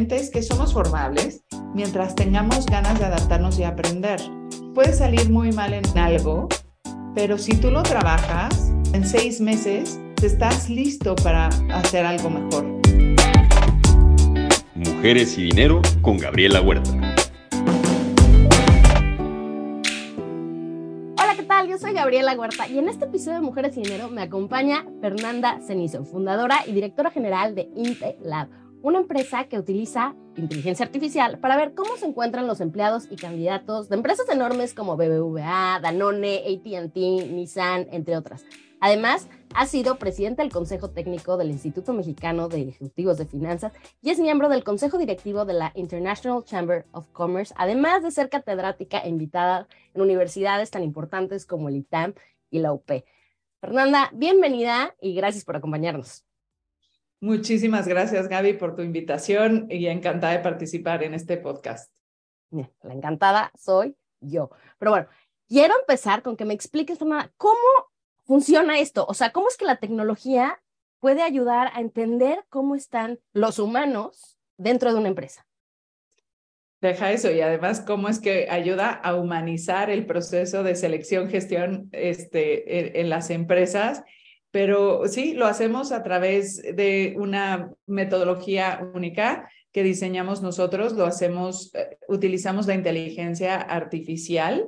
básicamente es que somos formables mientras tengamos ganas de adaptarnos y aprender. Puede salir muy mal en algo, pero si tú lo trabajas, en seis meses estás listo para hacer algo mejor. Mujeres y Dinero con Gabriela Huerta. Hola, ¿qué tal? Yo soy Gabriela Huerta y en este episodio de Mujeres y Dinero me acompaña Fernanda Cenizo, fundadora y directora general de InteLab, una empresa que utiliza inteligencia artificial para ver cómo se encuentran los empleados y candidatos de empresas enormes como BBVA, Danone, ATT, Nissan, entre otras. Además, ha sido presidente del Consejo Técnico del Instituto Mexicano de Ejecutivos de Finanzas y es miembro del Consejo Directivo de la International Chamber of Commerce, además de ser catedrática e invitada en universidades tan importantes como el ITAM y la UP. Fernanda, bienvenida y gracias por acompañarnos. Muchísimas gracias, Gaby, por tu invitación y encantada de participar en este podcast. la encantada soy yo. Pero bueno, quiero empezar con que me expliques, cómo funciona esto. O sea, cómo es que la tecnología puede ayudar a entender cómo están los humanos dentro de una empresa. Deja eso y además cómo es que ayuda a humanizar el proceso de selección, gestión este, en las empresas pero sí, lo hacemos a través de una metodología única que diseñamos nosotros, lo hacemos, eh, utilizamos la inteligencia artificial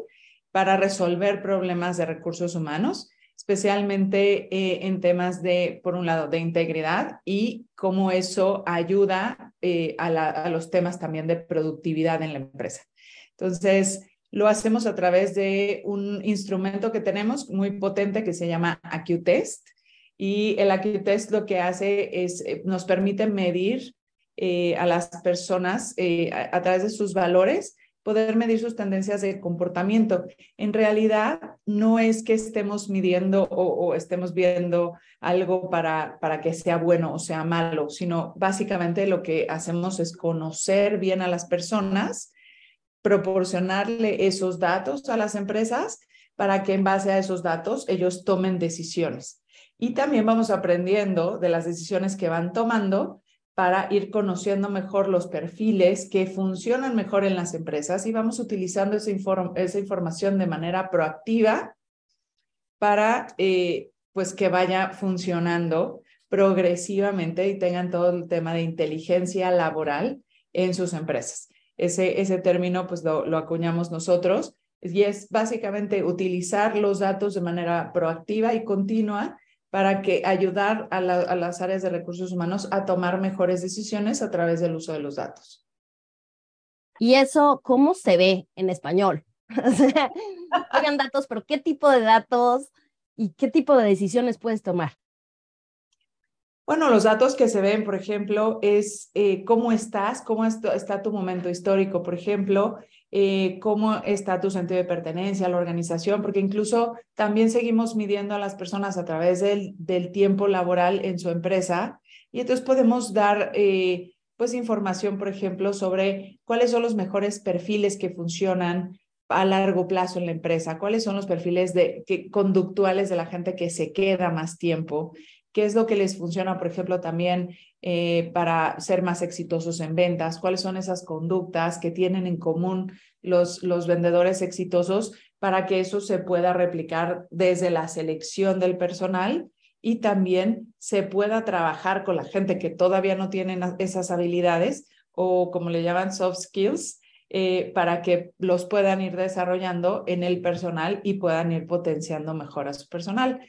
para resolver problemas de recursos humanos, especialmente eh, en temas de, por un lado, de integridad y cómo eso ayuda eh, a, a los temas también de productividad en la empresa. Entonces, lo hacemos a través de un instrumento que tenemos muy potente que se llama AcuTest. Y el AcuTest lo que hace es, eh, nos permite medir eh, a las personas eh, a, través de sus valores, poder medir sus tendencias de comportamiento. En realidad, no es que estemos midiendo o, o, estemos viendo algo para, para que sea bueno o sea malo, sino básicamente lo que hacemos es conocer bien a las personas proporcionarle esos datos a las empresas para que en base a esos datos ellos tomen decisiones. Y también vamos aprendiendo de las decisiones que van tomando para ir conociendo mejor los perfiles que funcionan mejor en las empresas y vamos utilizando esa, esa información de manera proactiva para eh, pues que vaya funcionando progresivamente y tengan todo el tema de inteligencia laboral en sus empresas. Ese, ese término pues lo, acuñamos nosotros y es básicamente utilizar los datos de manera proactiva y continua para que ayudar a, a, las áreas de recursos humanos a tomar mejores decisiones a través del uso de los datos. ¿Y eso cómo se ve en español? Oigan datos, pero ¿qué tipo de datos y qué tipo de decisiones puedes tomar? Bueno, los datos que se ven, por ejemplo, es eh, cómo estás, cómo está tu momento histórico, por ejemplo, eh, cómo está tu sentido de pertenencia a la organización, porque incluso también seguimos midiendo a las personas a través del, del tiempo laboral en su empresa y entonces podemos dar eh, pues información, por ejemplo, sobre cuáles son los mejores perfiles que funcionan a largo plazo en la empresa, cuáles son los perfiles de, que, conductuales de la gente que se queda más tiempo qué es lo que les funciona, por ejemplo, también eh, para ser más exitosos en ventas, cuáles son esas conductas que tienen en común los, los vendedores exitosos para que eso se pueda replicar desde la selección del personal y también se pueda trabajar con la gente que todavía no tiene esas habilidades o como le llaman soft skills, eh, para que los puedan ir desarrollando en el personal y puedan ir potenciando mejor a su personal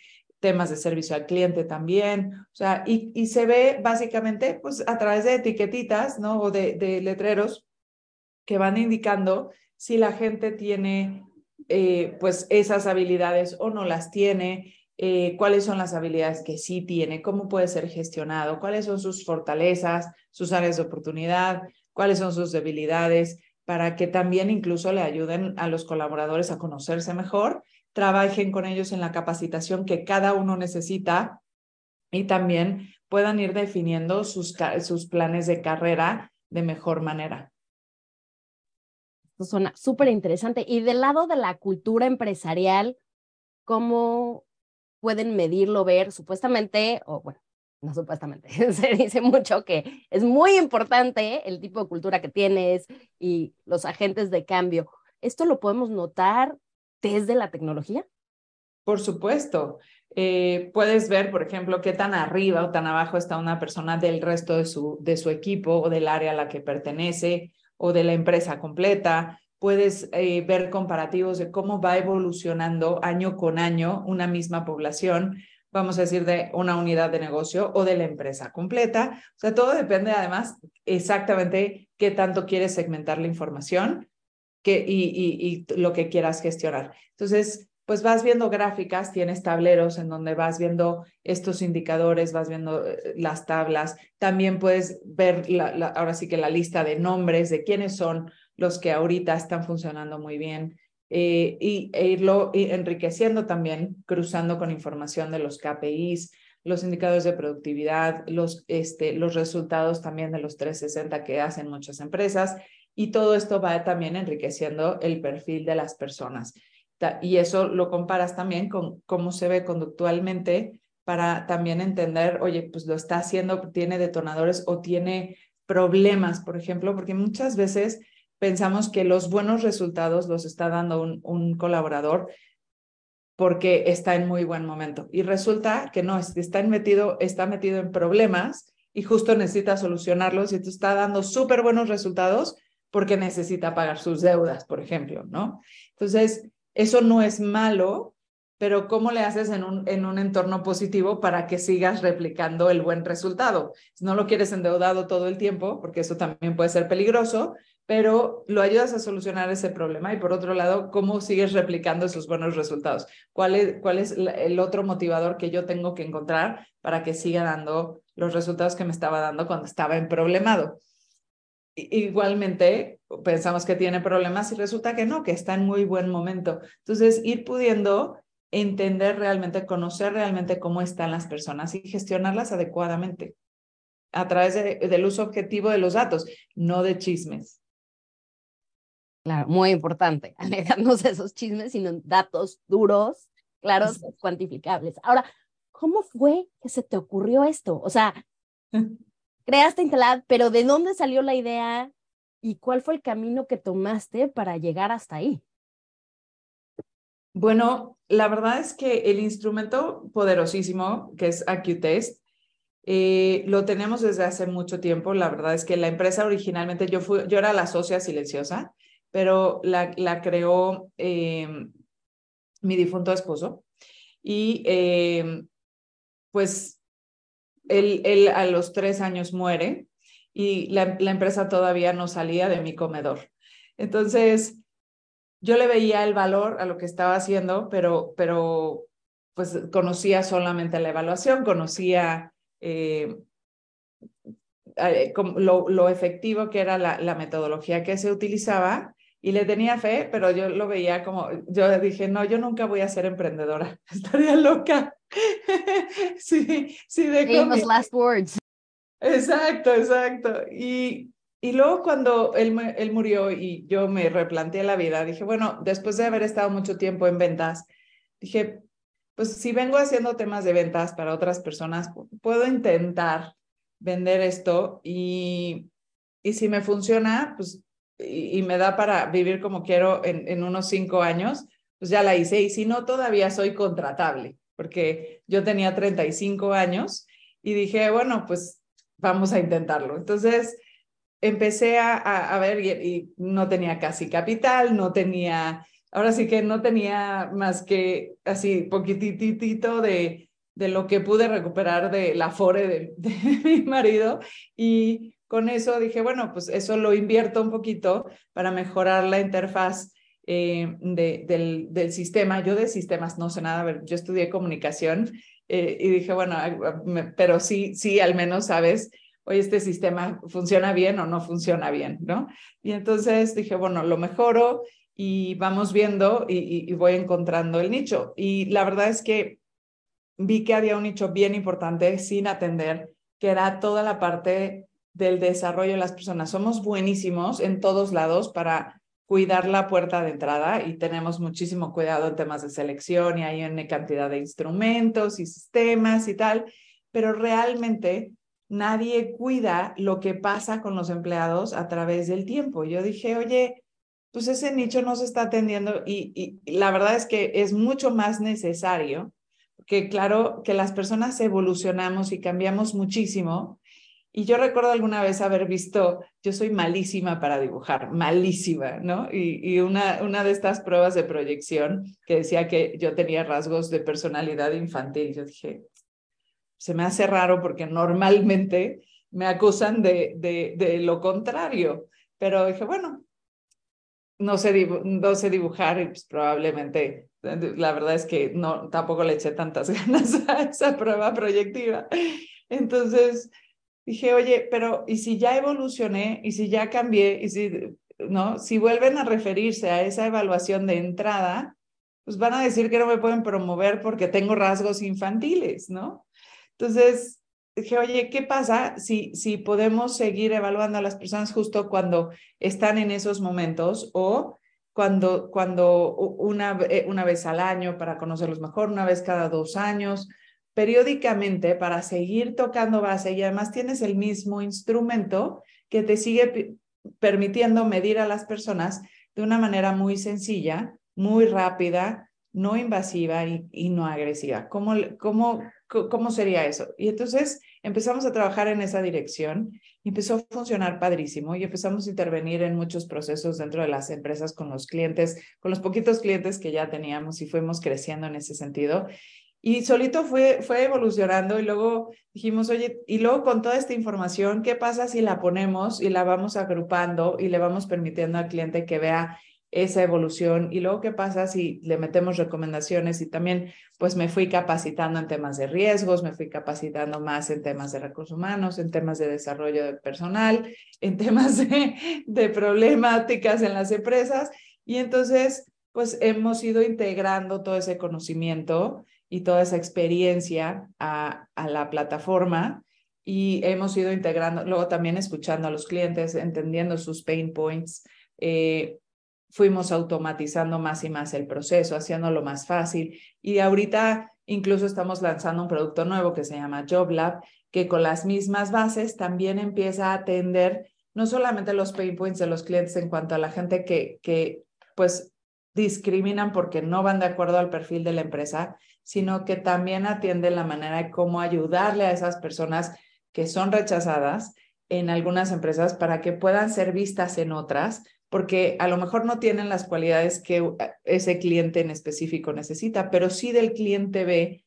temas de servicio al cliente también, o sea, y, se ve básicamente pues a través de etiquetitas, ¿no? O de, de letreros que van indicando si la gente tiene eh, pues esas habilidades o no las tiene, eh, cuáles son las habilidades que sí tiene, cómo puede ser gestionado, cuáles son sus fortalezas, sus áreas de oportunidad, cuáles son sus debilidades, para que también incluso le ayuden a los colaboradores a conocerse mejor trabajen con ellos en la capacitación que cada uno necesita y también puedan ir definiendo sus, sus planes de carrera de mejor manera. Esto suena súper interesante. Y del lado de la cultura empresarial, ¿cómo pueden medirlo, ver? Supuestamente, o bueno, no supuestamente, se dice mucho que es muy importante el tipo de cultura que tienes y los agentes de cambio. ¿Esto lo podemos notar desde la tecnología? Por supuesto. Eh, puedes ver, por ejemplo, qué tan arriba o tan abajo está una persona del resto de su, de su equipo o del área a la que pertenece o de la empresa completa. Puedes eh, ver comparativos de cómo va evolucionando año con año una misma población, vamos a decir, de una unidad de negocio o de la empresa completa. O sea, todo depende además exactamente qué tanto quieres segmentar la información y, lo que quieras gestionar. Entonces, pues vas viendo gráficas, tienes tableros en donde vas viendo estos indicadores, vas viendo eh, las tablas. También puedes ver ahora sí que la lista de nombres de quiénes son los que ahorita están funcionando muy bien eh, y, e irlo enriqueciendo también, cruzando con información de los KPIs, los indicadores de productividad, los, este, los resultados también de los 360 que hacen muchas empresas. Y todo esto va también enriqueciendo el perfil de las personas y eso lo comparas también con cómo se ve conductualmente para también entender, oye, pues lo está haciendo, tiene detonadores o tiene problemas, por ejemplo, porque muchas veces pensamos que los buenos resultados los está dando un, colaborador porque está en muy buen momento. Y resulta que no, está metido, está metido en problemas y justo necesita solucionarlos y te está dando súper buenos resultados porque necesita pagar sus deudas, por ejemplo, ¿no? Entonces, eso no es malo, pero ¿cómo le haces en un, en un entorno positivo para que sigas replicando el buen resultado? No lo quieres endeudado todo el tiempo, porque eso también puede ser peligroso, pero lo ayudas a solucionar ese problema. Y por otro lado, ¿cómo sigues replicando esos buenos resultados? ¿Cuál es, cuál es el otro motivador que yo tengo que encontrar para que siga dando los resultados que me estaba dando cuando estaba en problemado? Igualmente pensamos que tiene problemas y resulta que no, que está en muy buen momento. Entonces, ir pudiendo entender realmente, conocer realmente cómo están las personas y gestionarlas adecuadamente a través del uso objetivo de los datos, no de chismes. Claro, muy importante, alejarnos de esos chismes, sino datos duros, claros, cuantificables. Ahora, ¿cómo fue que se te ocurrió esto? O sea, creaste Intelab, pero ¿de dónde salió la idea y cuál fue el camino que tomaste para llegar hasta ahí? Bueno, la verdad es que el instrumento poderosísimo que es AccuTest eh, lo tenemos desde hace mucho tiempo. La verdad es que la empresa originalmente, yo, fui, yo era la socia silenciosa, pero la, la creó eh, mi difunto esposo. Y eh, pues él, a los tres años muere y la, empresa todavía no salía de mi comedor. Entonces, yo le veía el valor a lo que estaba haciendo, pero, pero pues conocía solamente la evaluación, conocía eh, eh, lo, lo, efectivo que era la, la, metodología que se utilizaba y le tenía fe, pero yo lo veía como, yo dije, no, yo nunca voy a ser emprendedora, estaría loca. sí, sí, de Famous last words. Exacto, exacto. Y, y luego cuando él, él murió y yo me replanteé la vida, dije, bueno, después de haber estado mucho tiempo en ventas, dije, pues si vengo haciendo temas de ventas para otras personas, puedo intentar vender esto y, y si me funciona, pues, y, me da para vivir como quiero en, en unos cinco años, pues ya la hice. Y si no, todavía soy contratable porque yo tenía 35 años y dije, bueno, pues vamos a intentarlo. Entonces empecé a, a, ver y, no tenía casi capital, no tenía, ahora sí que no tenía más que así poquititito de, de lo que pude recuperar de la fore de mi marido y con eso dije, bueno, pues eso lo invierto un poquito para mejorar la interfaz eh, de, del, sistema. Yo de sistemas no sé nada, yo estudié comunicación eh, y dije, bueno, pero sí, sí, al menos sabes, oye, este sistema funciona bien o no funciona bien, ¿no? Y entonces dije, bueno, lo mejoro y vamos viendo y, y voy encontrando el nicho. Y la verdad es que vi que había un nicho bien importante sin atender, que era toda la parte del desarrollo de las personas. Somos buenísimos en todos lados para cuidar la puerta de entrada y tenemos muchísimo cuidado en temas de selección y hay una cantidad de instrumentos y sistemas y tal, pero realmente nadie cuida lo que pasa con los empleados a través del tiempo. Yo dije, oye, pues ese nicho no se está atendiendo y, y la verdad es que es mucho más necesario que, claro, que las personas evolucionamos y cambiamos muchísimo y yo recuerdo alguna vez haber visto, yo soy malísima para dibujar, malísima, ¿no? Y, y, una, una de estas pruebas de proyección que decía que yo tenía rasgos de personalidad infantil. Yo dije, se me hace raro porque normalmente me acusan de, de, de lo contrario. Pero dije, bueno, no sé, no sé dibujar y pues probablemente, la verdad es que no, tampoco le eché tantas ganas a esa prueba proyectiva. Entonces, dije, oye, pero ¿y si ya evolucioné? ¿Y si ya cambié? ¿Y si, no? Si vuelven a referirse a esa evaluación de entrada, pues van a decir que no me pueden promover porque tengo rasgos infantiles, ¿no? Entonces, dije, oye, ¿qué pasa si, si podemos seguir evaluando a las personas justo cuando están en esos momentos o cuando, cuando una, una vez al año para conocerlos mejor, una vez cada dos años? Periódicamente para seguir tocando base y además tienes el mismo instrumento que te sigue permitiendo medir a las personas de una manera muy sencilla, muy rápida, no invasiva y, no agresiva. ¿Cómo, cómo, ¿Cómo sería eso? Y entonces empezamos a trabajar en esa dirección empezó a funcionar padrísimo y empezamos a intervenir en muchos procesos dentro de las empresas con los clientes, con los poquitos clientes que ya teníamos y fuimos creciendo en ese sentido. Y solito fue, fue evolucionando y luego dijimos, oye, y luego con toda esta información, ¿qué pasa si la ponemos y la vamos agrupando y le vamos permitiendo al cliente que vea esa evolución? Y luego, ¿qué pasa si le metemos recomendaciones? Y también, pues me fui capacitando en temas de riesgos, me fui capacitando más en temas de recursos humanos, en temas de desarrollo de personal, en temas de, de problemáticas en las empresas. Y entonces, pues hemos ido integrando todo ese conocimiento y toda esa experiencia a, a la plataforma y hemos ido integrando, luego también escuchando a los clientes, entendiendo sus pain points. Eh, fuimos automatizando más y más el proceso, haciéndolo más fácil. Y ahorita incluso estamos lanzando un producto nuevo que se llama JobLab, que con las mismas bases también empieza a atender no solamente los pain points de los clientes en cuanto a la gente que, que pues discriminan porque no van de acuerdo al perfil de la empresa, sino que también atiende la manera de cómo ayudarle a esas personas que son rechazadas en algunas empresas para que puedan ser vistas en otras, porque a lo mejor no tienen las cualidades que ese cliente en específico necesita, pero sí del cliente B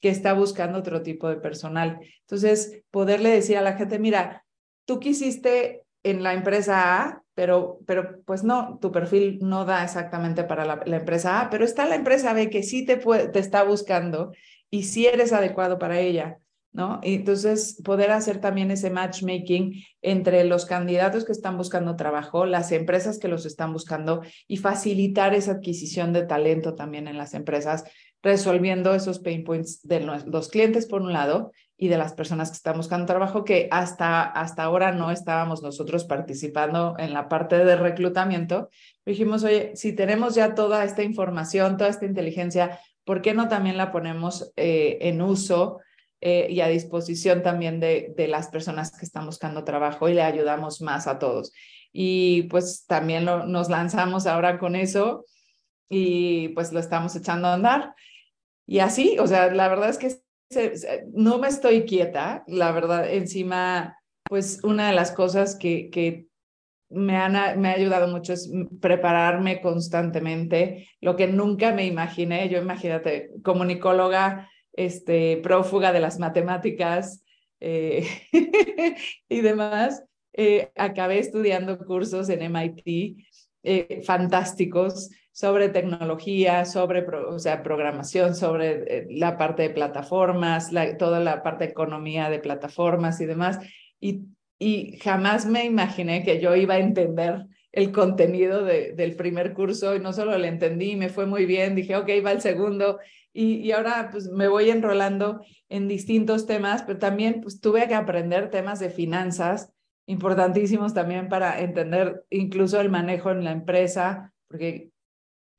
que está buscando otro tipo de personal. Entonces, poderle decir a la gente, mira, tú quisiste en la empresa A, pero, pero pues no, tu perfil no da exactamente para la, empresa A, pero está la empresa B que sí te, te está buscando y sí eres adecuado para ella, ¿no? Entonces poder hacer también ese matchmaking entre los candidatos que están buscando trabajo, las empresas que los están buscando y facilitar esa adquisición de talento también en las empresas, resolviendo esos pain points de los clientes por un lado y de las personas que están buscando trabajo, que hasta, hasta ahora no estábamos nosotros participando en la parte de reclutamiento. Dijimos, oye, si tenemos ya toda esta información, toda esta inteligencia, ¿por qué no también la ponemos eh, en uso eh, y a disposición también de, de las personas que están buscando trabajo y le ayudamos más a todos? Y pues también nos lanzamos ahora con eso y pues lo estamos echando a andar. Y así, o sea, la verdad es que no me estoy quieta, la verdad, encima, pues una de las cosas que, me, han, me ha ayudado mucho es prepararme constantemente, lo que nunca me imaginé, yo imagínate, comunicóloga, este, prófuga de las matemáticas eh, y demás, eh, acabé estudiando cursos en MIT eh, fantásticos sobre tecnología, sobre o sea, programación, sobre eh, la parte de plataformas, la, toda la parte de economía de plataformas y demás. Y, y jamás me imaginé que yo iba a entender el contenido de, del primer curso y no solo lo entendí, me fue muy bien, dije, ok, va el segundo y, y, ahora pues me voy enrolando en distintos temas, pero también pues tuve que aprender temas de finanzas importantísimos también para entender incluso el manejo en la empresa, porque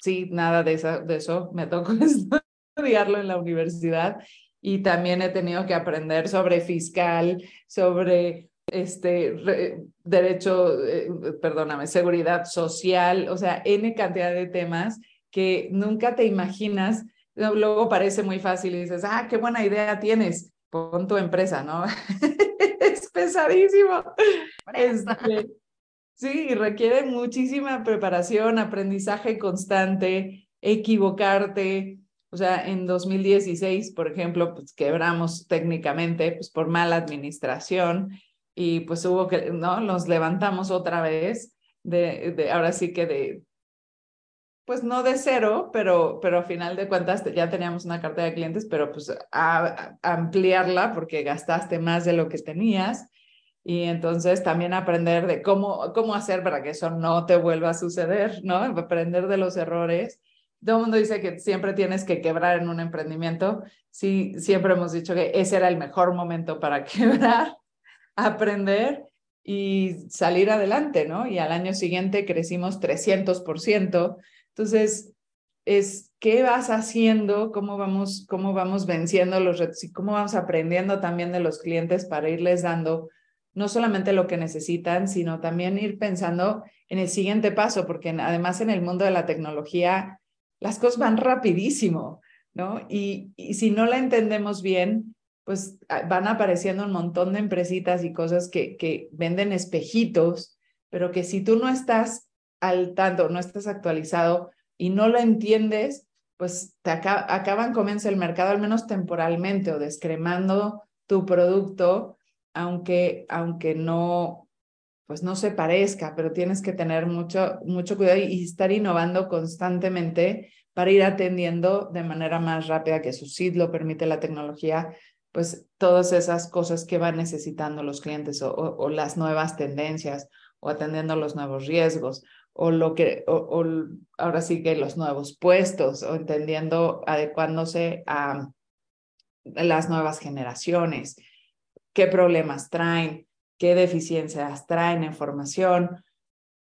sí, nada de, esa, de eso, me tocó estudiarlo en la universidad y también he tenido que aprender sobre fiscal, sobre este derecho, eh, perdóname, seguridad social, o sea, N cantidad de temas que nunca te imaginas. Luego parece muy fácil y dices, ah, qué buena idea tienes, pon tu empresa, ¿no? es pesadísimo. Este, sí, requiere muchísima preparación, aprendizaje constante, equivocarte, o sea, en 2016, por ejemplo, pues quebramos técnicamente pues por mala administración y pues hubo que, ¿no? Nos levantamos otra vez de, de ahora sí que de, pues no de cero, pero, pero a final de cuentas ya teníamos una cartera de clientes, pero pues a, ampliarla porque gastaste más de lo que tenías. Y entonces también aprender de cómo, cómo hacer para que eso no te vuelva a suceder, ¿no? Aprender de los errores todo el mundo dice que siempre tienes que quebrar en un emprendimiento. Sí, siempre hemos dicho que ese era el mejor momento para quebrar, aprender y salir adelante, ¿no? Y al año siguiente crecimos 300%. Entonces, es qué vas haciendo, cómo vamos, cómo vamos venciendo los retos y cómo vamos aprendiendo también de los clientes para irles dando no solamente lo que necesitan, sino también ir pensando en el siguiente paso, porque además en el mundo de la tecnología las cosas van rapidísimo, ¿no? Y, si no la entendemos bien, pues ah, van apareciendo un montón de empresitas y cosas que, que venden espejitos, pero que si tú no estás al tanto, no estás actualizado y no lo entiendes, pues te acaban comiendo el mercado, al menos temporalmente, o descremando tu producto, aunque, aunque no, pues no se parezca, pero tienes que tener mucho, mucho cuidado y, estar innovando constantemente para ir atendiendo de manera más rápida que su SID lo permite la tecnología, pues todas esas cosas que van necesitando los clientes o, las nuevas tendencias o atendiendo los nuevos riesgos o lo que, o, ahora sí que los nuevos puestos o entendiendo, adecuándose a las nuevas generaciones, qué problemas traen qué deficiencias traen en formación,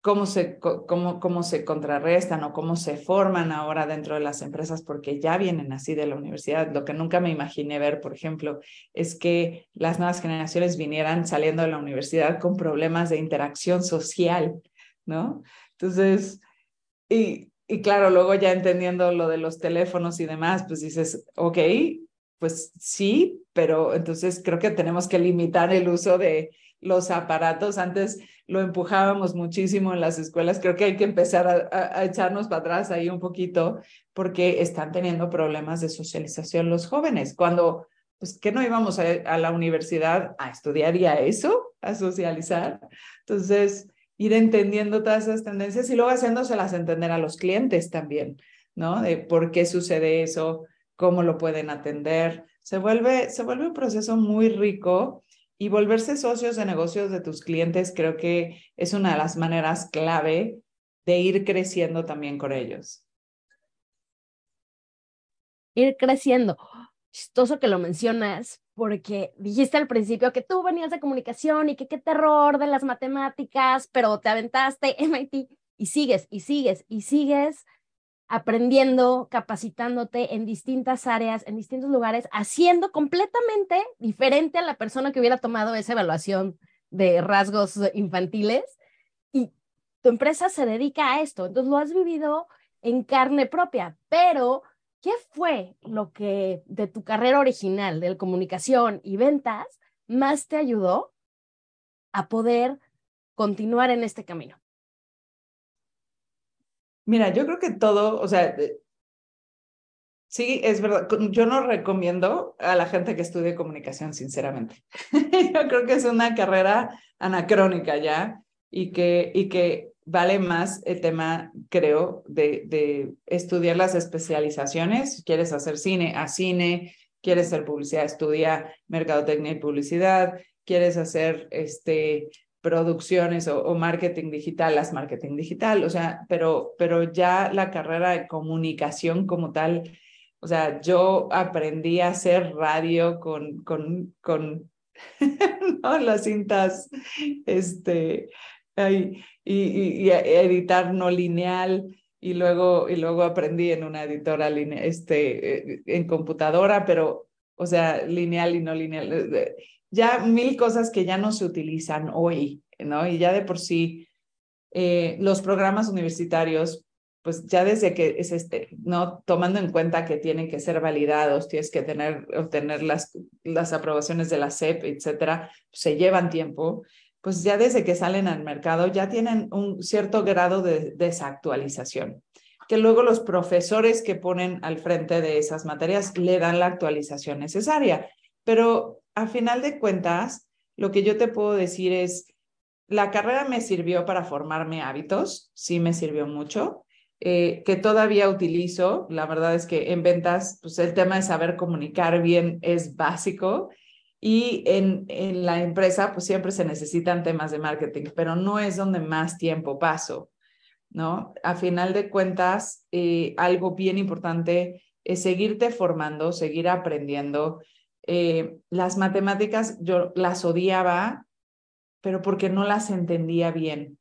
cómo se, cómo, cómo se contrarrestan o cómo se forman ahora dentro de las empresas, porque ya vienen así de la universidad. Lo que nunca me imaginé ver, por ejemplo, es que las nuevas generaciones vinieran saliendo de la universidad con problemas de interacción social, ¿no? Entonces, y, y claro, luego ya entendiendo lo de los teléfonos y demás, pues dices, ok, pues sí, pero entonces creo que tenemos que limitar el uso de los aparatos. Antes lo empujábamos muchísimo en las escuelas. Creo que hay que empezar a, echarnos para atrás ahí un poquito porque están teniendo problemas de socialización los jóvenes. Cuando, pues, que no íbamos a, la universidad a estudiar y a eso, a socializar. Entonces, ir entendiendo todas esas tendencias y luego haciéndoselas entender a los clientes también, ¿no? De por qué sucede eso, cómo lo pueden atender. Se vuelve, se vuelve un proceso muy rico y volverse socios de negocios de tus clientes creo que es una de las maneras clave de ir creciendo también con ellos. Ir creciendo. Chistoso que lo mencionas, porque dijiste al principio que tú venías de comunicación y que qué terror de las matemáticas, pero te aventaste MIT y sigues y sigues y sigues aprendiendo, capacitándote en distintas áreas, en distintos lugares, haciendo completamente diferente a la persona que hubiera tomado esa evaluación de rasgos infantiles. Y tu empresa se dedica a esto, entonces lo has vivido en carne propia, pero ¿qué fue lo que de tu carrera original, de comunicación y ventas, más te ayudó a poder continuar en este camino? Mira, yo creo que todo, o sea, eh, sí, es verdad, yo no recomiendo a la gente que estudie comunicación, sinceramente. yo creo que es una carrera anacrónica ya y que, y que vale más el tema, creo, de, de estudiar las especializaciones. quieres hacer cine, a cine, quieres hacer publicidad, estudia mercadotecnia y publicidad, quieres hacer este producciones o, marketing digital, las marketing digital, o sea, pero, pero ya la carrera de comunicación como tal, o sea, yo aprendí a hacer radio con, con, con las cintas, este, y, y, editar no lineal, y luego, y luego aprendí en una editora este, eh, en computadora, pero o sea, lineal y no lineal. Ya mil cosas que ya no se utilizan hoy, ¿no? Y ya de por sí, eh, los programas universitarios, pues ya desde que es este, ¿no? Tomando en cuenta que tienen que ser validados, tienes que tener, obtener las, las aprobaciones de la SEP, etcétera, se llevan tiempo pues ya desde que salen al mercado ya tienen un cierto grado de desactualización, que luego los profesores que ponen al frente de esas materias le dan la actualización necesaria. Pero a final de cuentas, lo que yo te puedo decir es, la carrera me sirvió para formarme hábitos, sí me sirvió mucho, eh, que todavía utilizo. La verdad es que en ventas, pues el tema de saber comunicar bien es básico y en, en la empresa, pues siempre se necesitan temas de marketing, pero no es donde más tiempo paso, ¿no? A final de cuentas, eh, algo bien importante es seguirte formando, seguir aprendiendo. Eh, las matemáticas yo las odiaba, pero porque no las entendía bien.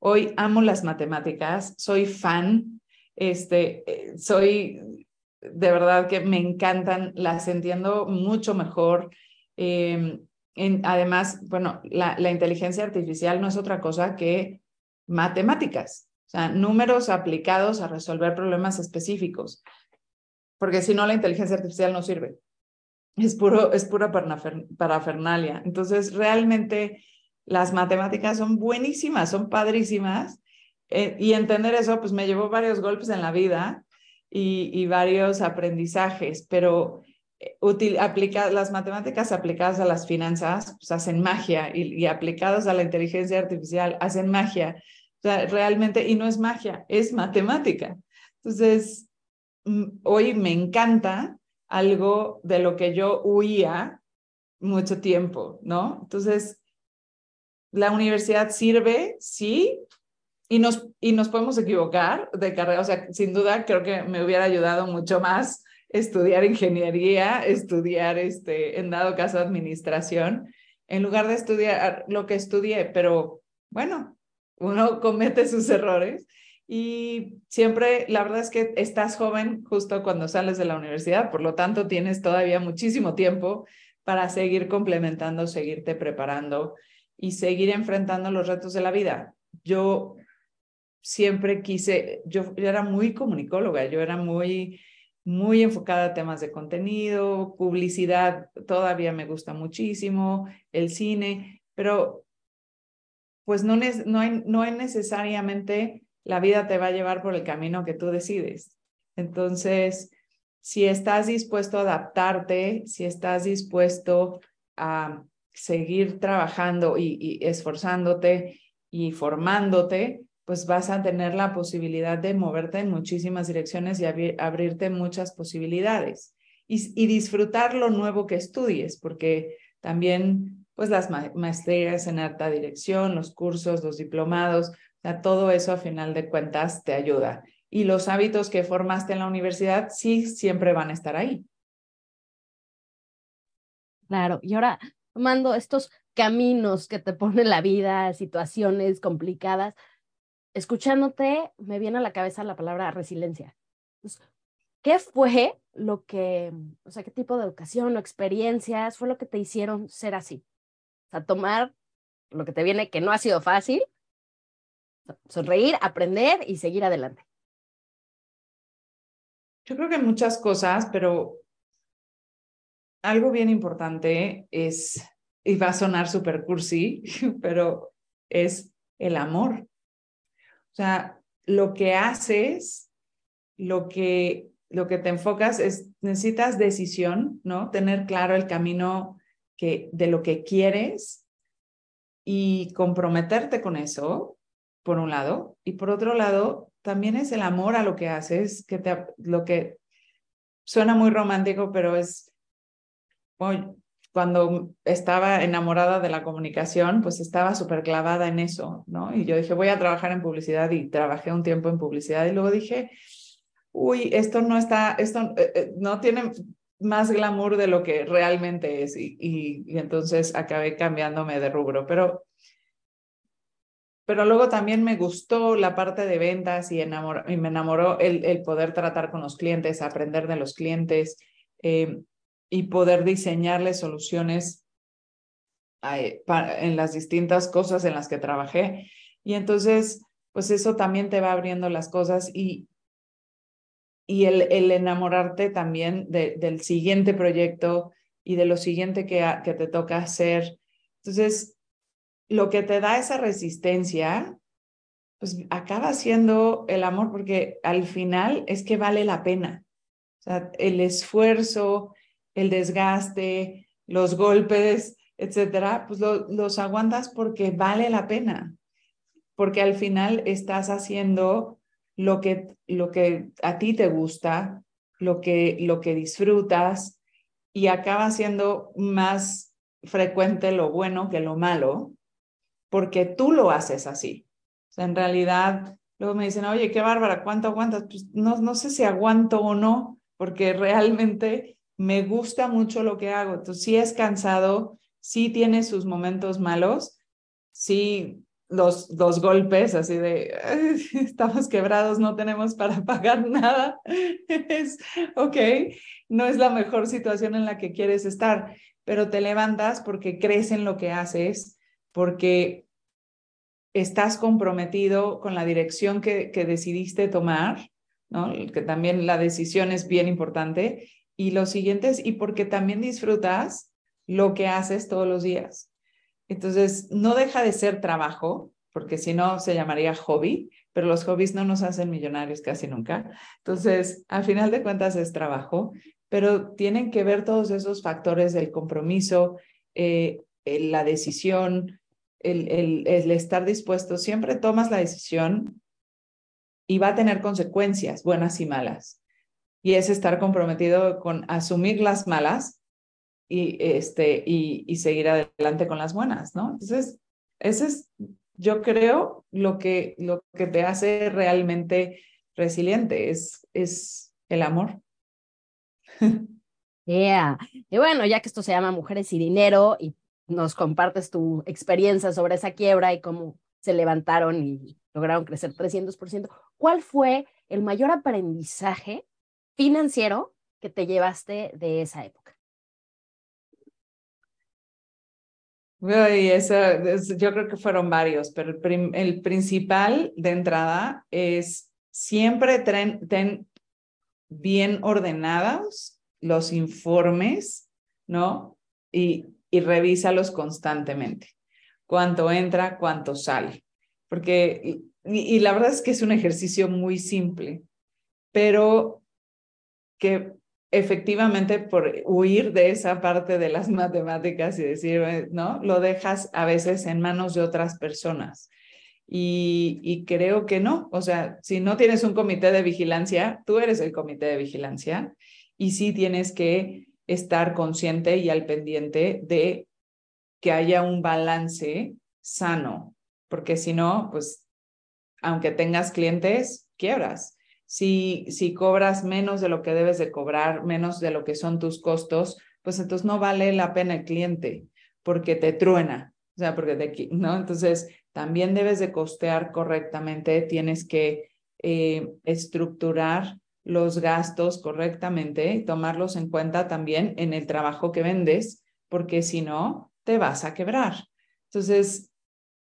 Hoy amo las matemáticas, soy fan, este, eh, soy de verdad que me encantan, las entiendo mucho mejor. Eh, además, bueno, la, la, inteligencia artificial no es otra cosa que matemáticas, o sea, números aplicados a resolver problemas específicos, porque si no, la inteligencia artificial no sirve. Es, puro, es pura parafernalia. Entonces, realmente las matemáticas son buenísimas, son padrísimas, eh, y entender eso, pues me llevó varios golpes en la vida y, y varios aprendizajes, pero útil, aplica, las matemáticas aplicadas a las finanzas pues, hacen magia y, aplicadas a la inteligencia artificial hacen magia. Realmente, y no es magia, es matemática. Entonces, mm, hoy me encanta algo de lo que yo huía mucho tiempo, ¿no? Entonces, la universidad sirve, sí, y nos, y nos podemos equivocar de carrera, o sea, sin duda creo que me hubiera ayudado mucho más estudiar ingeniería, estudiar, este, en dado caso, administración, en lugar de estudiar lo que estudié, pero bueno, uno comete sus errores y siempre, la verdad es que estás joven justo cuando sales de la universidad, por lo tanto tienes todavía muchísimo tiempo para seguir complementando, seguirte preparando y seguir enfrentando los retos de la vida. Yo siempre quise, yo, yo era muy comunicóloga, yo era muy muy enfocada a temas de contenido, publicidad, todavía me gusta muchísimo, el cine, pero pues no, no, no necesariamente la vida te va a llevar por el camino que tú decides. Entonces, si estás dispuesto a adaptarte, si estás dispuesto a seguir trabajando y, esforzándote y formándote, pues vas a tener la posibilidad de moverte en muchísimas direcciones y abrirte muchas posibilidades y, disfrutar lo nuevo que estudies, porque también pues las maestrías en alta dirección, los cursos, los diplomados, todo eso a final de cuentas te ayuda. Y los hábitos que formaste en la universidad sí siempre van a estar ahí. Claro, y ahora tomando estos caminos que te pone la vida, situaciones complicadas, escuchándote, me viene a la cabeza la palabra resiliencia. ¿Qué fue lo que, o sea, qué tipo de educación o experiencias fue lo que te hicieron ser así? O sea, tomar lo que te viene que no ha sido fácil, sonreír, aprender y seguir adelante. Yo creo que muchas cosas, pero algo bien importante es, y va a sonar super cursi, pero es el amor. O sea, lo que haces, lo que, lo que te enfocas es, necesitas decisión, ¿no? Tener claro el camino que, de lo que quieres y comprometerte con eso, por un lado, y por otro lado, también es el amor a lo que haces, que te, lo que suena muy romántico, pero es, cuando estaba enamorada de la comunicación, pues estaba súper clavada en eso, ¿no? Y yo dije, voy a trabajar en publicidad y trabajé un tiempo en publicidad y luego dije, uy, esto no está, esto eh, eh, no tiene más glamour de lo que realmente es y, y, entonces acabé cambiándome de rubro, pero pero luego también me gustó la parte de ventas y, enamoró, y me enamoró el, el, poder tratar con los clientes, aprender de los clientes. Eh, y poder diseñarle soluciones en las distintas cosas en las que trabajé. Y entonces, pues eso también te va abriendo las cosas y, y el, el enamorarte también de, del siguiente proyecto y de lo siguiente que, que te toca hacer. Entonces, lo que te da esa resistencia, pues acaba siendo el amor, porque al final es que vale la pena. El esfuerzo, el desgaste, los golpes, etcétera, pues los aguantas porque vale la pena, porque al final estás haciendo lo que, lo que a ti te gusta, lo que, lo que disfrutas y acaba siendo más frecuente lo bueno que lo malo, porque tú lo haces así. En realidad, luego me dicen, oye, qué bárbara, ¿cuánto aguantas? Pues no, no sé si aguanto o no, porque realmente me gusta mucho lo que hago. Entonces, sí es cansado, sí tiene sus momentos malos, sí los dos golpes así de estamos quebrados, no tenemos para pagar nada. es ok, no es la mejor situación en la que quieres estar, pero te levantas porque crees en lo que haces, porque estás comprometido con la dirección que, que decidiste tomar, ¿no? que también la decisión es bien importante, y los siguientes, y porque también disfrutas lo que haces todos los días. Entonces, no deja de ser trabajo, porque si no se llamaría hobby, pero los hobbies no nos hacen millonarios casi nunca. Entonces, al final de cuentas es trabajo, pero tienen que ver todos esos factores del compromiso, eh, la decisión, el, el, estar dispuesto. Siempre tomas la decisión y va a tener consecuencias, buenas y malas. Y es estar comprometido con asumir las malas y, este, y, y seguir adelante con las buenas, ¿no? Entonces, ese es, yo creo, lo que, lo que te hace realmente resiliente, es, es el amor. Yeah. Y bueno, ya que esto se llama Mujeres y Dinero y nos compartes tu experiencia sobre esa quiebra y cómo se levantaron y lograron crecer 300%, ¿cuál fue el mayor aprendizaje financiero que te llevaste de esa época? yo creo que fueron varios, pero el, principal de entrada es siempre ten, bien ordenados los informes, ¿no? Y, y revísalos constantemente. Cuánto entra, cuánto sale. Porque, y la verdad es que es un ejercicio muy simple, pero que efectivamente por huir de esa parte de las matemáticas y decir, eh, ¿no? Lo dejas a veces en manos de otras personas. Y, y, creo que no, o sea, si no tienes un comité de vigilancia, tú eres el comité de vigilancia y sí tienes que estar consciente y al pendiente de que haya un balance sano, porque si no, pues, aunque tengas clientes, quiebras si, si cobras menos de lo que debes de cobrar, menos de lo que son tus costos, pues entonces no vale la pena el cliente porque te truena, o sea, porque de ¿no? Entonces, también debes de costear correctamente, tienes que eh, estructurar los gastos correctamente y tomarlos en cuenta también en el trabajo que vendes, porque si no, te vas a quebrar. Entonces,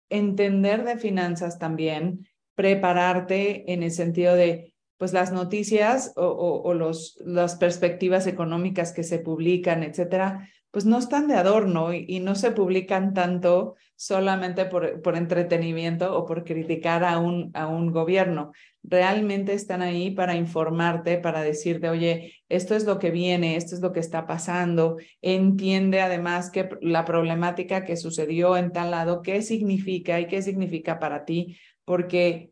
entender de finanzas también, prepararte en el sentido de pues las noticias o, los, las perspectivas económicas que se publican, etcétera, pues no están de adorno y, no se publican tanto solamente por, por, entretenimiento o por criticar a un, a un gobierno. Realmente están ahí para informarte, para decirte, oye, esto es lo que viene, esto es lo que está pasando. Entiende además que la problemática que sucedió en tal lado, qué significa y qué significa para ti, porque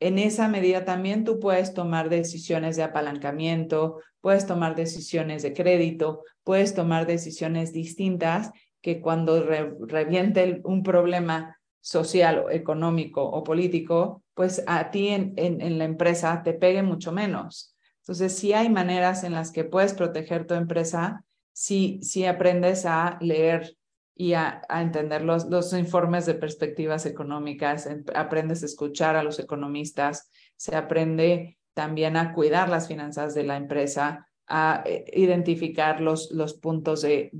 en esa medida también tú puedes tomar decisiones de apalancamiento, puedes tomar decisiones de crédito, puedes tomar decisiones distintas que cuando reviente un problema social, o económico o político, pues a ti en, en, la empresa te pegue mucho menos. Entonces, sí hay maneras en las que puedes proteger tu empresa si, si aprendes a leer y a, entender los, los, informes de perspectivas económicas, aprendes a escuchar a los economistas, se aprende también a cuidar las finanzas de la empresa, a eh, identificar los, los puntos de,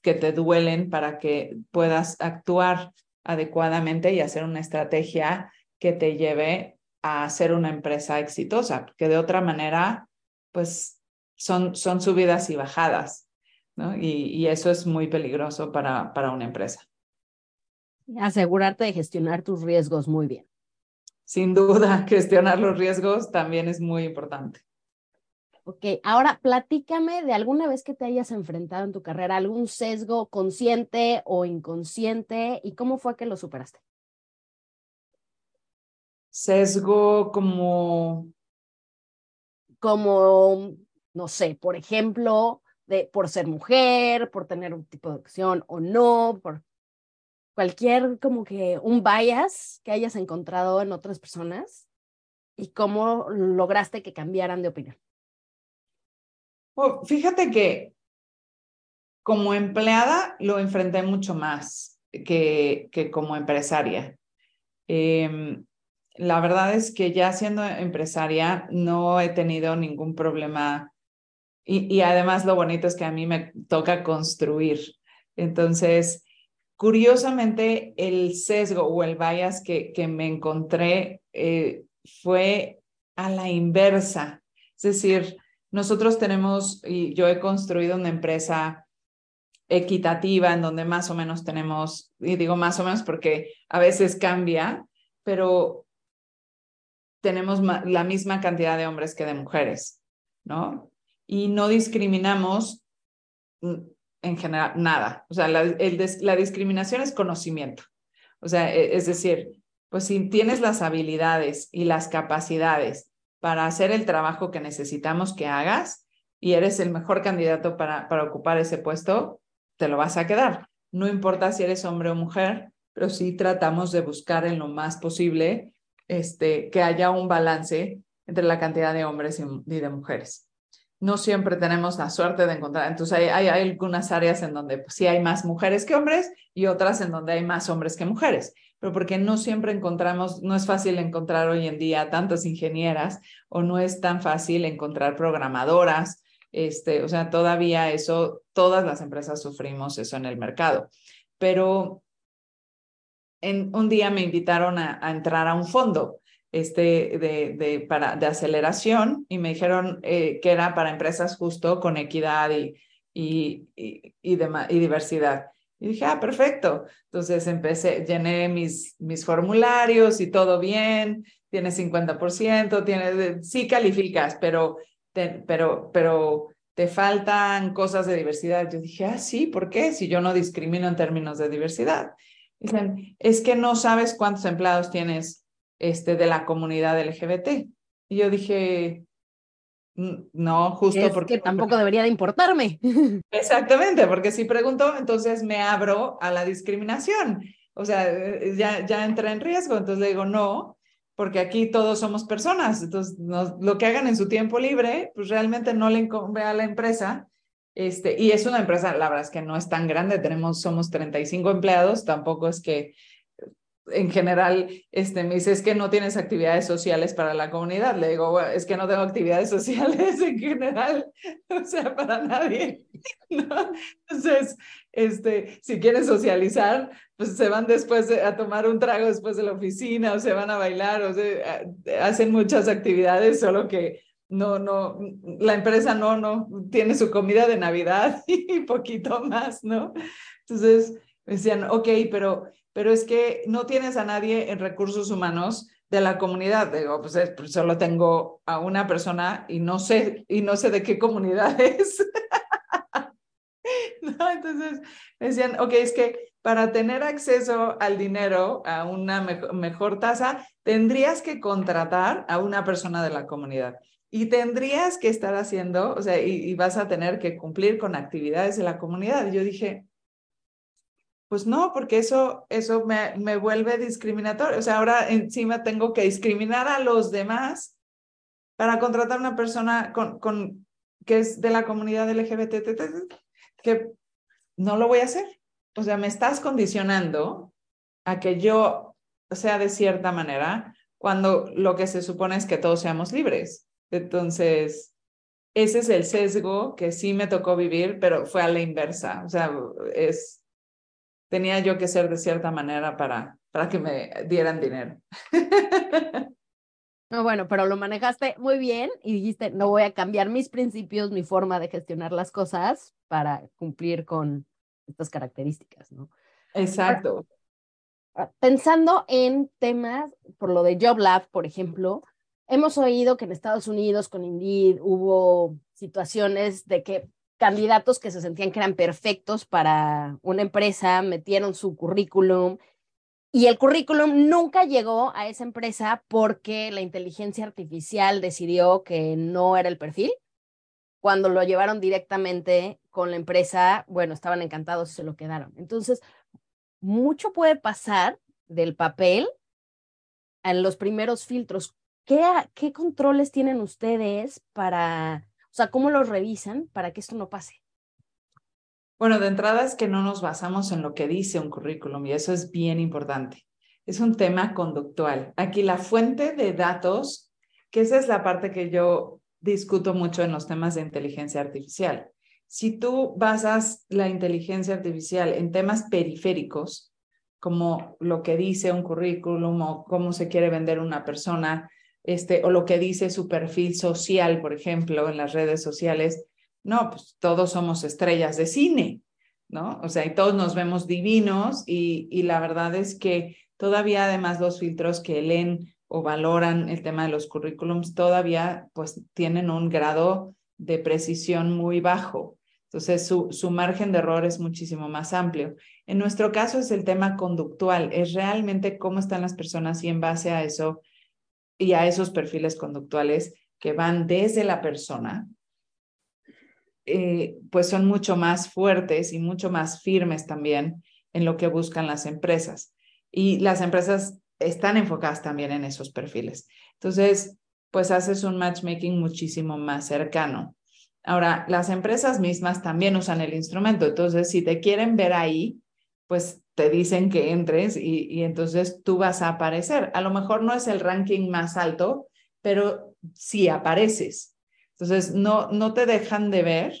que te duelen para que puedas actuar adecuadamente y hacer una estrategia que te lleve a ser una empresa exitosa, porque de otra manera, pues son, son subidas y bajadas, ¿no? Y, y eso es muy peligroso para, para una empresa. Asegurarte de gestionar tus riesgos muy bien. Sin duda, gestionar los riesgos también es muy importante. Ok, ahora platícame de alguna vez que te hayas enfrentado en tu carrera, algún sesgo consciente o inconsciente y cómo fue que lo superaste. Sesgo como... Como, no sé, por ejemplo, de por ser mujer, por tener un tipo de acción o no, por cualquier como que un bias que hayas encontrado en otras personas y cómo lograste que cambiaran de opinión. fíjate que como empleada lo enfrenté mucho más que, que como empresaria. Em, la verdad es que ya siendo empresaria no he tenido ningún problema y, y además lo bonito es que a mí me toca construir. Entonces, Curiosamente, el sesgo o el bias que, que me encontré eh, fue a la inversa. Es decir, nosotros tenemos, y yo he construido una empresa equitativa en donde más o menos tenemos, y digo más o menos porque a veces cambia, pero tenemos la misma cantidad de hombres que de mujeres, ¿no? Y no discriminamos mm, en general, nada. O sea, la, la discriminación es conocimiento. O sea, e, es decir, pues si tienes las habilidades y las capacidades para hacer el trabajo que necesitamos que hagas y eres el mejor candidato para, para ocupar ese puesto, te lo vas a quedar. No importa si eres hombre o mujer, pero sí tratamos de buscar en lo más posible este, que haya un balance entre la cantidad de hombres y de mujeres no siempre tenemos la suerte de encontrar. Entonces hay, hay, algunas áreas en donde pues, sí hay más mujeres que hombres y otras en donde hay más hombres que mujeres, pero porque no siempre encontramos, no es fácil encontrar hoy en día tantas ingenieras o no es tan fácil encontrar programadoras. Este, o sea, todavía eso, todas las empresas sufrimos eso en el mercado. Pero en, un día me invitaron a, a entrar a un fondo este, de, de, para, de aceleración y me dijeron eh, que era para empresas justo con equidad y, y, y, y, y diversidad. Y dije, ah, perfecto. Entonces empecé, llené mis, mis formularios y todo bien, tienes 50%, tienes, sí calificas, pero, pero, pero te faltan cosas de diversidad. Yo dije, ah, sí, ¿por qué? Si yo no discrimino en términos de diversidad. Dicen, es que no sabes cuántos empleados tienes este, de la comunidad LGBT. Y yo dije, no, justo porque... tampoco debería de importarme. Exactamente, porque si pregunto, entonces me abro a la discriminación. O sea, eh, ya, ya entra en riesgo. Entonces le digo, no, porque aquí todos somos personas. Entonces, lo que hagan en su tiempo libre, pues realmente no le incumbe a la empresa. Este, y es una empresa, la verdad es que no es tan grande, tenemos, somos 35 empleados, tampoco es que en general este, me dice, es que no tienes actividades sociales para la comunidad. Le digo, es que no tengo actividades sociales en general, o sea, para nadie. Entonces, este, si quieren socializar, pues se van después a tomar un trago después de la oficina o se van a bailar o se, hacen muchas actividades, solo que no, no, la empresa no, no, tiene su comida de Navidad y poquito más, ¿no? Entonces, me decían, ok, pero pero es que no tienes a nadie en recursos humanos de la comunidad. Digo, pues, pues, solo tengo a una persona y no sé, y no sé de qué comunidad es. Entonces me decían, ok, es que para tener acceso al dinero a una mejor tasa, tendrías que contratar a una persona de la comunidad y tendrías que estar haciendo, o sea, y, y vas a tener que cumplir con actividades de la comunidad. Y yo dije, pues no, porque eso, eso me, me vuelve discriminatorio. O sea, ahora encima tengo que discriminar a los demás para contratar a una persona con, con, que es de la comunidad LGBT, que no lo voy a hacer. O sea, me estás condicionando a que yo sea de cierta manera cuando lo que se supone es que todos seamos libres. Entonces, ese es el sesgo que sí me tocó vivir, pero fue a la inversa. O sea, es, tenía yo que ser de cierta manera para, para que me dieran dinero. No, bueno, pero lo manejaste muy bien y dijiste, no voy a cambiar mis principios, mi forma de gestionar las cosas para cumplir con estas características, ¿no? Exacto. Ah, pensando en temas, por lo de Job Lab, por ejemplo, hemos oído que en Estados Unidos con Indeed hubo situaciones de que candidatos que se sentían que eran perfectos para una empresa metieron su currículum y el currículum nunca llegó a esa empresa porque la inteligencia artificial decidió que no era el perfil. Cuando lo llevaron directamente con la empresa, bueno, estaban encantados y se lo quedaron. Entonces, mucho puede pasar del papel en los primeros filtros. ¿Qué, qué controles tienen ustedes para, o sea, cómo los revisan para que esto no pase? Bueno, de entrada es que no nos basamos en lo que dice un currículum y eso es bien importante. Es un tema conductual. Aquí la fuente de datos, que esa es la parte que yo discuto mucho en los temas de inteligencia artificial. Si tú basas la inteligencia artificial en temas periféricos, como lo que dice un currículum o cómo se quiere vender una persona, este, o lo que dice su perfil social, por ejemplo, en las redes sociales, no, pues todos somos estrellas de cine, ¿no? O sea, y todos nos vemos divinos y, y la verdad es que todavía además los filtros que leen o valoran el tema de los currículums todavía pues tienen un grado de precisión muy bajo. Entonces, su, su margen de error es muchísimo más amplio. En nuestro caso es el tema conductual, es realmente cómo están las personas y en base a eso y a esos perfiles conductuales que van desde la persona, eh, pues son mucho más fuertes y mucho más firmes también en lo que buscan las empresas. Y las empresas están enfocadas también en esos perfiles. Entonces, pues haces un matchmaking muchísimo más cercano. Ahora, las empresas mismas también usan el instrumento. Entonces, si te quieren ver ahí, pues te dicen que entres y, entonces tú vas a aparecer. A lo mejor no es el ranking más alto, pero sí apareces. Entonces, no, no te dejan de ver.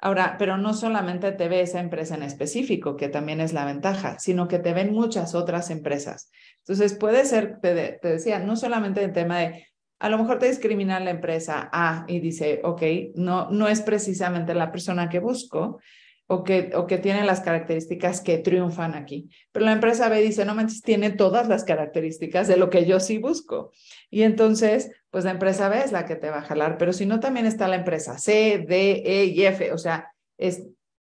Ahora, pero no solamente te ve esa empresa en específico, que también es la ventaja, sino que te ven muchas otras empresas. Entonces, puede ser, te, te decía, no solamente el tema de, a lo mejor te discrimina la empresa A y dice, ok, no, no es precisamente la persona que busco, o que, o que tiene las características que triunfan aquí. Pero la empresa B dice, no manches, tiene todas las características de lo que yo sí busco. Y entonces, pues la empresa B es la que te va a jalar, pero si no, también está la empresa C, D, E y F. O sea, es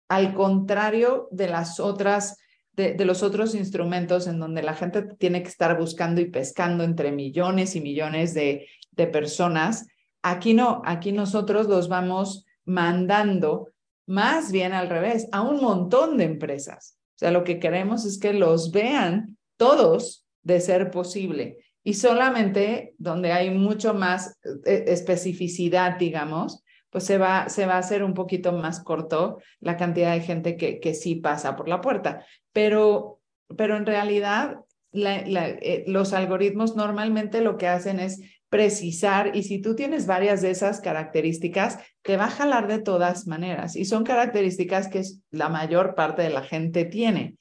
al contrario de las otras, de los otros instrumentos en donde la gente tiene que estar buscando y pescando entre millones y millones de, de personas. Aquí no, aquí nosotros los vamos mandando más bien al revés, a un montón de empresas. O sea, lo que queremos es que los vean todos de ser posible y solamente donde hay mucho más eh, especificidad, digamos, pues se va, se va a hacer un poquito más corto la cantidad de gente que, que sí pasa por la puerta. Pero, pero en realidad eh, los algoritmos normalmente lo que hacen es precisar y si tú tienes varias de esas características, te va a jalar de todas maneras y son características que la mayor parte de la gente tiene.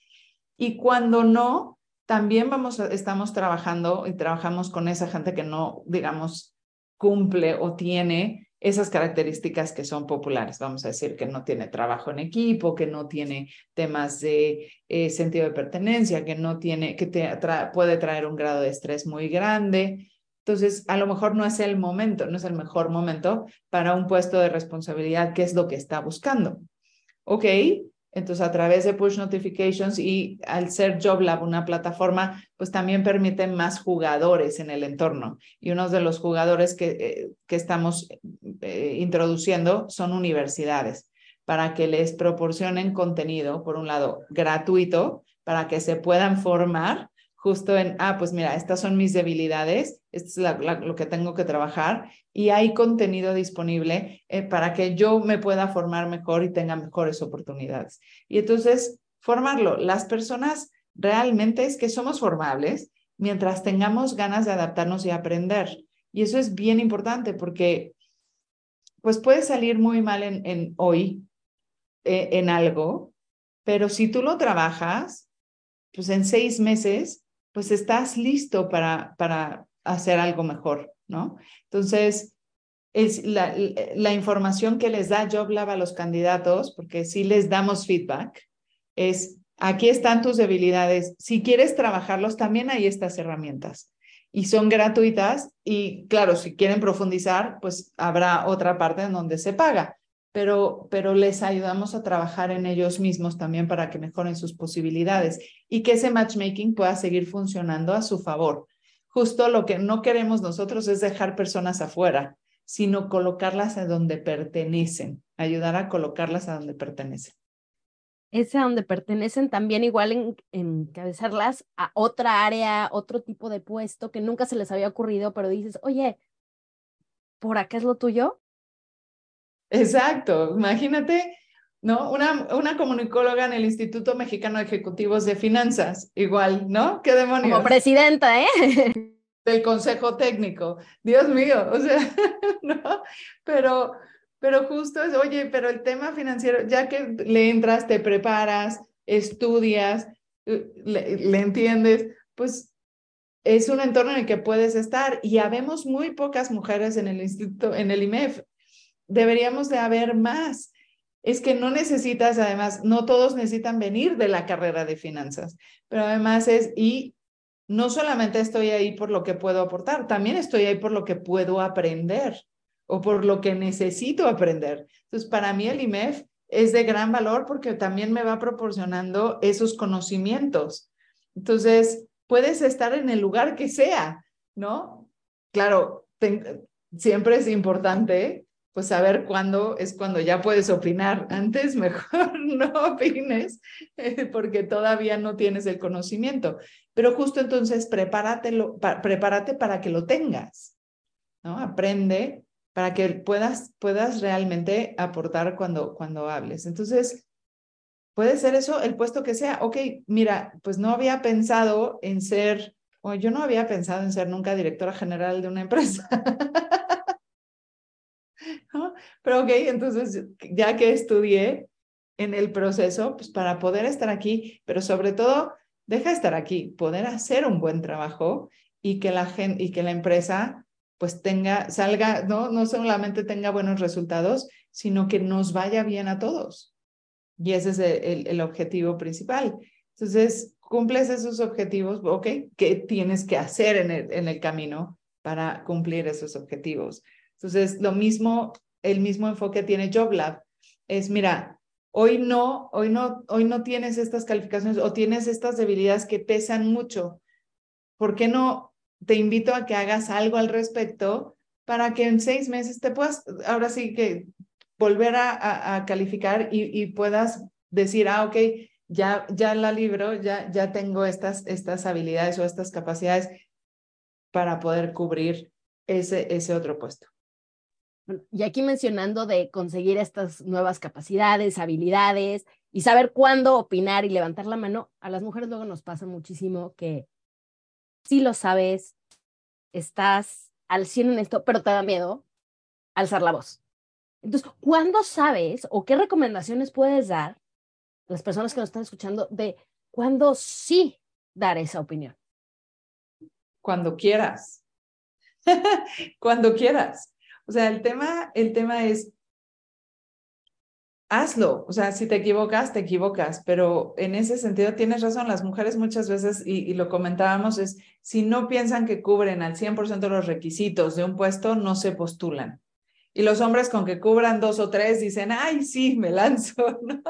Y cuando no, también vamos estamos trabajando y trabajamos con esa gente que no, digamos, cumple o tiene esas características que son populares. Vamos a decir que no tiene trabajo en equipo, que no tiene temas de eh, sentido de pertenencia, que no tiene, que te puede traer un grado de estrés muy grande. Entonces, a lo mejor no es el momento, no es el mejor momento para un puesto de responsabilidad, que es lo que está buscando. Ok, entonces a través de push notifications y al ser JobLab una plataforma, pues también permiten más jugadores en el entorno. Y uno de los jugadores que, eh, que estamos eh, introduciendo son universidades para que les proporcionen contenido, por un lado, gratuito, para que se puedan formar justo en, ah, pues mira, estas son mis debilidades, esto es lo que tengo que trabajar y hay contenido disponible eh, para que yo me pueda formar mejor y tenga mejores oportunidades. Y entonces, formarlo. Las personas realmente es que somos formables mientras tengamos ganas de adaptarnos y aprender. Y eso es bien importante porque pues puede salir muy mal en, en hoy, eh, en algo, pero si tú lo trabajas, pues en seis meses, pues estás listo para, para hacer algo mejor, ¿no? Entonces, es la, la información que les da JobLab a los candidatos, porque si les damos feedback, es aquí están tus debilidades. Si quieres trabajarlos, también hay estas herramientas y son gratuitas y claro, si quieren profundizar, pues habrá otra parte en donde se paga, pero, pero les ayudamos a trabajar en ellos mismos también para que mejoren sus posibilidades y que ese matchmaking pueda seguir funcionando a su favor. Justo lo que no queremos nosotros es dejar personas afuera, sino colocarlas a donde pertenecen, ayudar a colocarlas a donde pertenecen es a donde pertenecen también igual en, encabezarlas a otra área, otro tipo de puesto que nunca se les había ocurrido, pero dices, oye, ¿por acá es lo tuyo? Exacto, imagínate, ¿no? Una, una comunicóloga en el Instituto Mexicano de Ejecutivos de Finanzas, igual, ¿no? ¿Qué demonios? Como presidenta, ¿eh? Del Consejo Técnico, Dios mío, o sea, ¿no? Pero pero justo es, oye, pero el tema financiero, ya que le entras, te preparas, estudias, eh, le, entiendes, pues es un entorno en el que puedes estar y habemos muy pocas mujeres en el instituto, en el IMEF. Deberíamos de haber más. Es que no necesitas, además, no todos necesitan venir de la carrera de finanzas, pero además es, y no solamente estoy ahí por lo que puedo aportar, también estoy ahí por lo que puedo aprender o por lo que necesito aprender. Entonces, para mí el IMEF es de gran valor porque también me va proporcionando esos conocimientos. Entonces, puedes estar en el lugar que sea, ¿no? Claro, siempre es importante pues saber cuándo es cuando ya puedes opinar. Antes mejor no opines eh, porque todavía no tienes el conocimiento. Pero justo entonces prepáratelo, prepárate para que lo tengas, ¿no? Aprende para que puedas, puedas realmente aportar cuando, cuando hables. Entonces, puede ser eso el puesto que sea. Ok, mira, pues no había pensado en ser, o yo no había pensado en ser nunca directora general de una empresa. Pero ok, entonces ya que estudié en el proceso, pues para poder estar aquí, pero sobre todo, deja estar aquí, poder hacer un buen trabajo y que la gente y que la empresa pues tenga, salga, no, no solamente tenga buenos resultados, sino que nos vaya bien a todos. Y ese es el, el objetivo principal. Entonces, cumples esos objetivos, ok, ¿qué tienes que hacer en el, en el camino para cumplir esos objetivos? Entonces, lo mismo, el mismo enfoque tiene JobLab. Es, mira, hoy no, hoy no, hoy no tienes estas calificaciones o tienes estas debilidades que pesan mucho. ¿Por qué no te invito a que hagas algo al respecto para que en seis meses te puedas, ahora sí que volver a, calificar y, y, puedas decir, ah, ok, ya, ya la libro, ya, ya tengo estas, estas habilidades o estas capacidades para poder cubrir ese, ese otro puesto. Y aquí mencionando de conseguir estas nuevas capacidades, habilidades y saber cuándo opinar y levantar la mano, a las mujeres luego nos pasa muchísimo que sí lo sabes, estás al 100 en esto, pero te da miedo alzar la voz. Entonces, ¿cuándo sabes o qué recomendaciones puedes dar a las personas que nos están escuchando de cuándo sí dar esa opinión? Cuando quieras. Cuando quieras. O sea, el tema, el tema es, hazlo. O sea, si te equivocas, te equivocas, pero en ese sentido tienes razón. Las mujeres muchas veces, y, lo comentábamos, es si no piensan que cubren al 100% los requisitos de un puesto, no se postulan. Y los hombres con que cubran dos o tres dicen, ay, sí, me lanzo, ¿no?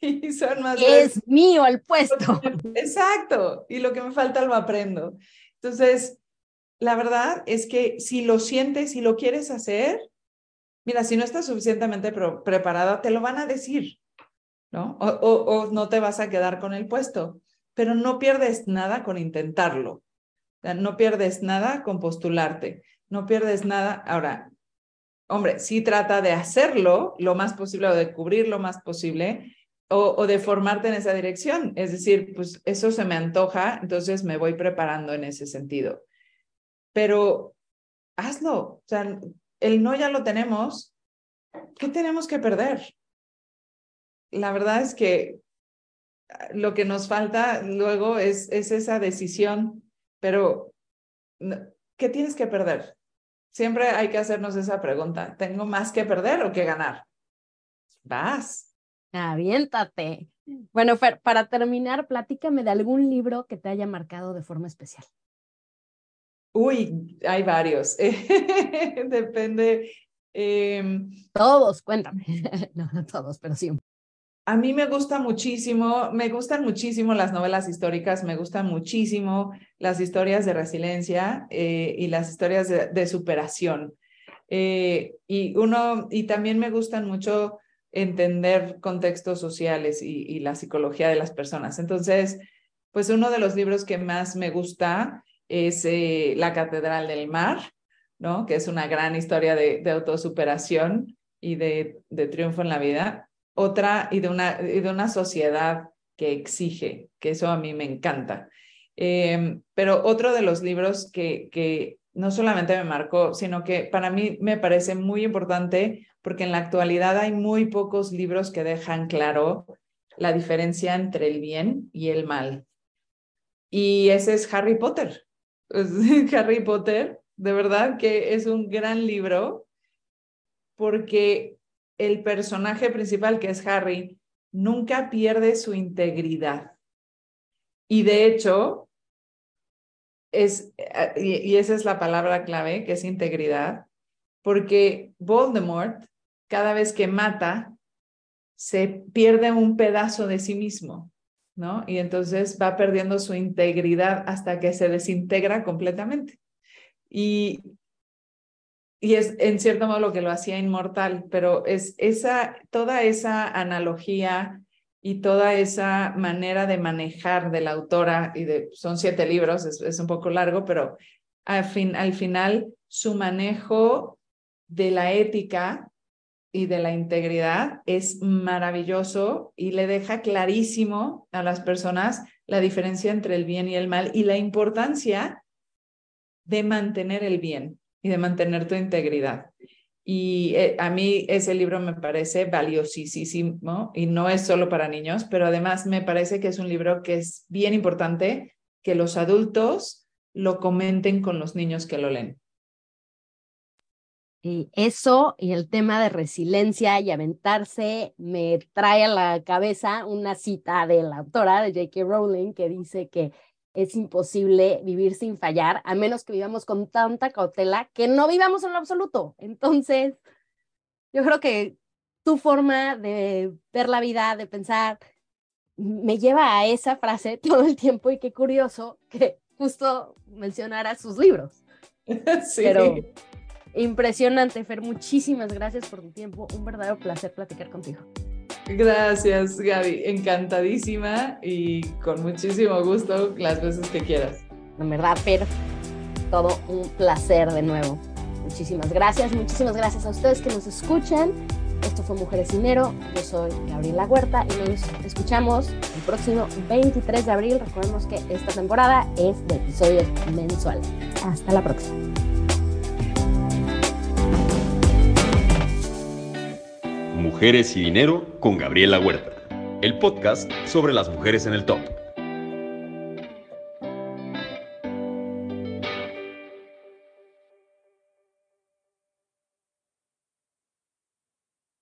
Y son más... Es mío el puesto. Exacto. Y lo que me falta lo aprendo. Entonces, la verdad es que si lo sientes y lo quieres hacer, mira, si no estás suficientemente preparada, te lo van a decir, ¿no? O, o, no te vas a quedar con el puesto, pero no pierdes nada con intentarlo. No pierdes nada con postularte, no pierdes nada. Ahora, hombre, sí trata de hacerlo lo más posible o de cubrir lo más posible o, o, de formarte en esa dirección. Es decir, pues eso se me antoja, entonces me voy preparando en ese sentido. Pero hazlo, o sea, el no ya lo tenemos, ¿qué tenemos que perder? La verdad es que ah, lo que nos falta luego es, es esa decisión, pero ¿qué tienes que perder? Siempre hay que hacernos esa pregunta. ¿Tengo más que perder o que ganar? Vas. Aviéntate. Bueno, para terminar, platícame de algún libro que te haya marcado de forma especial. Uy, hay varios. Depende. Em, todos, cuéntame. no, no todos, pero sí. A mí me gusta muchísimo, me gustan muchísimo las novelas históricas, me gustan muchísimo las historias de resiliencia eh, y las historias de, superación. Eh, y uno, y también me gustan mucho entender contextos sociales y, la psicología de las personas. Entonces, pues uno de los libros que más me gusta es eh, La Catedral del Mar, ¿no? Que es una gran historia de, de autosuperación y de, triunfo en la vida otra y de una, de una sociedad que exige, que eso a mí me encanta. Em, pero otro de los libros que, que no solamente me marcó, sino que para mí me parece muy importante porque en la actualidad hay muy pocos libros que dejan claro la diferencia entre el bien y el mal. Y ese es Harry Potter. Harry Potter, de verdad que es un gran libro porque el personaje principal, que es Harry, nunca pierde su integridad. Y de hecho, es, y, esa es la palabra clave, que es integridad, porque Voldemort, cada vez que mata, se pierde un pedazo de sí mismo, ¿no? Y entonces va perdiendo su integridad hasta que se desintegra completamente. Y y es en cierto modo lo que lo hacía inmortal, pero es esa, toda esa analogía y toda esa manera de manejar de la autora, y de, son siete libros, es, un poco largo, pero al, fin, al final su manejo de la ética y de la integridad es maravilloso y le deja clarísimo a las personas la diferencia entre el bien y el mal y la importancia de mantener el bien y de mantener tu integridad. Y eh, a mí ese libro me parece valiosísimo y no es solo para niños, pero además me parece que es un libro que es bien importante que los adultos lo comenten con los niños que lo leen. Y eso y el tema de resiliencia y aventarse me trae a la cabeza una cita de la autora de J.K. Rowling que dice que es imposible vivir sin fallar, a menos que vivamos con tanta cautela que no vivamos en lo absoluto. Entonces, yo creo que tu forma de ver la vida, de pensar, me lleva a esa frase todo el tiempo y qué curioso que justo mencionara sus libros. Sí. Pero impresionante, Fer. Muchísimas gracias por tu tiempo. Un verdadero placer platicar contigo. Gracias, Gaby. Encantadísima y con muchísimo gusto las veces que quieras. En verdad, Fer, todo un placer de nuevo. Muchísimas gracias, muchísimas gracias a ustedes que nos escuchan. Esto fue Mujeres Dinero. Yo soy Gabriela Huerta y nos escuchamos el próximo 23 de abril. Recordemos que esta temporada es de episodios mensuales. Hasta la próxima. Mujeres y Dinero con Gabriela Huerta, el podcast sobre las mujeres en el top.